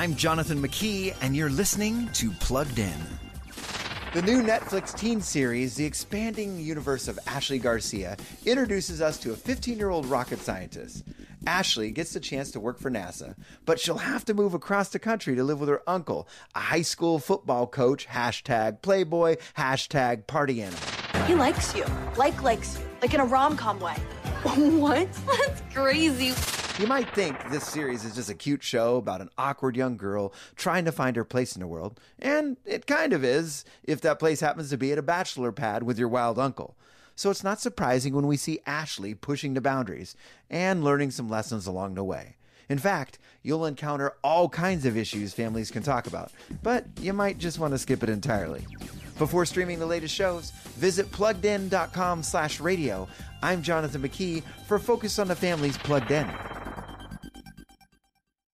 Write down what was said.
I'm Jonathan McKee, and you're listening to Plugged In. The new Netflix teen series, The Expanding Universe of Ashley Garcia, introduces us to a 15 year old rocket scientist. Ashley gets the chance to work for NASA, but she'll have to move across the country to live with her uncle, a high school football coach, hashtag playboy, hashtag party animal. He likes you. Like likes you. Like in a rom-com way. what? That's crazy. You might think this series is just a cute show about an awkward young girl trying to find her place in the world, and it kind of is if that place happens to be at a bachelor pad with your wild uncle. So it's not surprising when we see Ashley pushing the boundaries and learning some lessons along the way. In fact, you'll encounter all kinds of issues families can talk about, but you might just want to skip it entirely. Before streaming the latest shows, visit pluggedin.com slash radio. I'm Jonathan McKee for Focus on the Family's Plugged In.